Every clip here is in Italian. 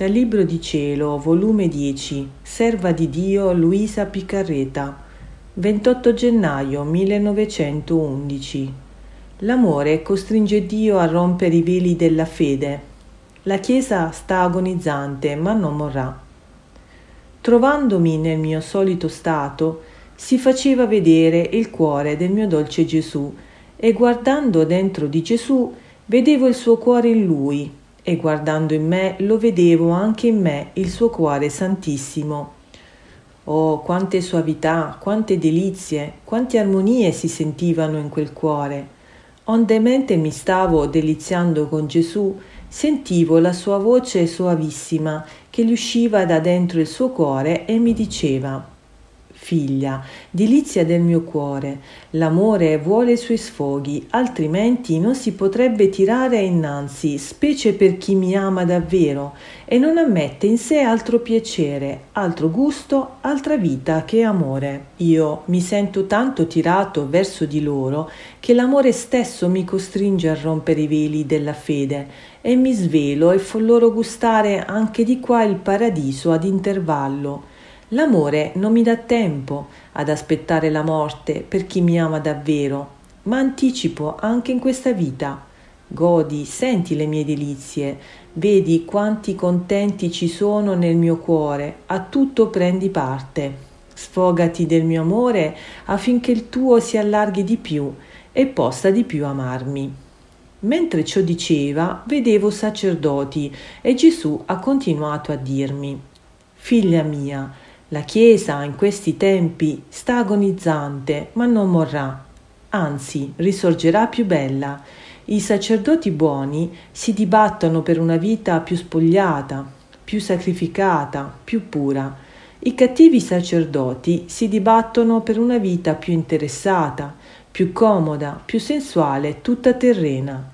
Dal Libro di Cielo, volume 10, Serva di Dio Luisa Piccarreta, 28 gennaio 1911. L'amore costringe Dio a rompere i veli della fede. La Chiesa sta agonizzante, ma non morrà. Trovandomi nel mio solito stato, si faceva vedere il cuore del mio dolce Gesù e guardando dentro di Gesù vedevo il suo cuore in lui e guardando in me lo vedevo anche in me il suo cuore santissimo. Oh, quante suavità, quante delizie, quante armonie si sentivano in quel cuore. Onde mente mi stavo deliziando con Gesù, sentivo la sua voce soavissima che gli usciva da dentro il suo cuore e mi diceva Figlia, delizia del mio cuore, l'amore vuole i suoi sfoghi, altrimenti non si potrebbe tirare innanzi, specie per chi mi ama davvero e non ammette in sé altro piacere, altro gusto, altra vita che amore. Io mi sento tanto tirato verso di loro che l'amore stesso mi costringe a rompere i veli della fede e mi svelo e fo loro gustare anche di qua il paradiso ad intervallo L'amore non mi dà tempo ad aspettare la morte per chi mi ama davvero, ma anticipo anche in questa vita. Godi, senti le mie delizie, vedi quanti contenti ci sono nel mio cuore, a tutto prendi parte. Sfogati del mio amore affinché il tuo si allarghi di più e possa di più amarmi. Mentre ciò diceva, vedevo sacerdoti e Gesù ha continuato a dirmi, Figlia mia, la Chiesa in questi tempi sta agonizzante, ma non morrà, anzi risorgerà più bella. I sacerdoti buoni si dibattono per una vita più spogliata, più sacrificata, più pura. I cattivi sacerdoti si dibattono per una vita più interessata, più comoda, più sensuale, tutta terrena.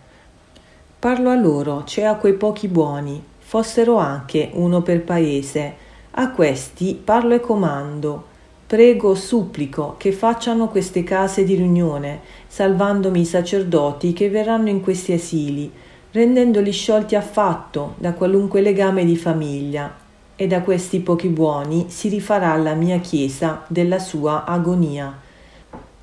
Parlo a loro, cioè a quei pochi buoni, fossero anche uno per paese, a questi parlo e comando. Prego, supplico che facciano queste case di riunione, salvandomi i sacerdoti che verranno in questi asili, rendendoli sciolti affatto da qualunque legame di famiglia. E da questi pochi buoni si rifarà la mia Chiesa della sua agonia.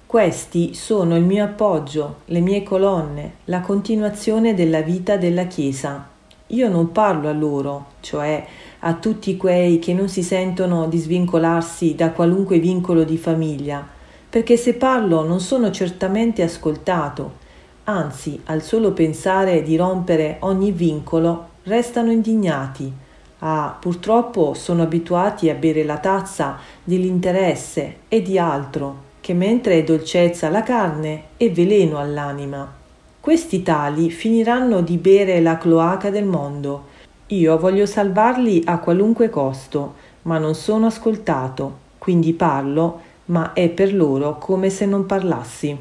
Questi sono il mio appoggio, le mie colonne, la continuazione della vita della Chiesa. Io non parlo a loro, cioè a tutti quei che non si sentono di svincolarsi da qualunque vincolo di famiglia, perché se parlo non sono certamente ascoltato, anzi al solo pensare di rompere ogni vincolo restano indignati. Ah, purtroppo sono abituati a bere la tazza dell'interesse e di altro, che mentre è dolcezza alla carne è veleno all'anima. Questi tali finiranno di bere la cloaca del mondo, io voglio salvarli a qualunque costo, ma non sono ascoltato, quindi parlo, ma è per loro come se non parlassi.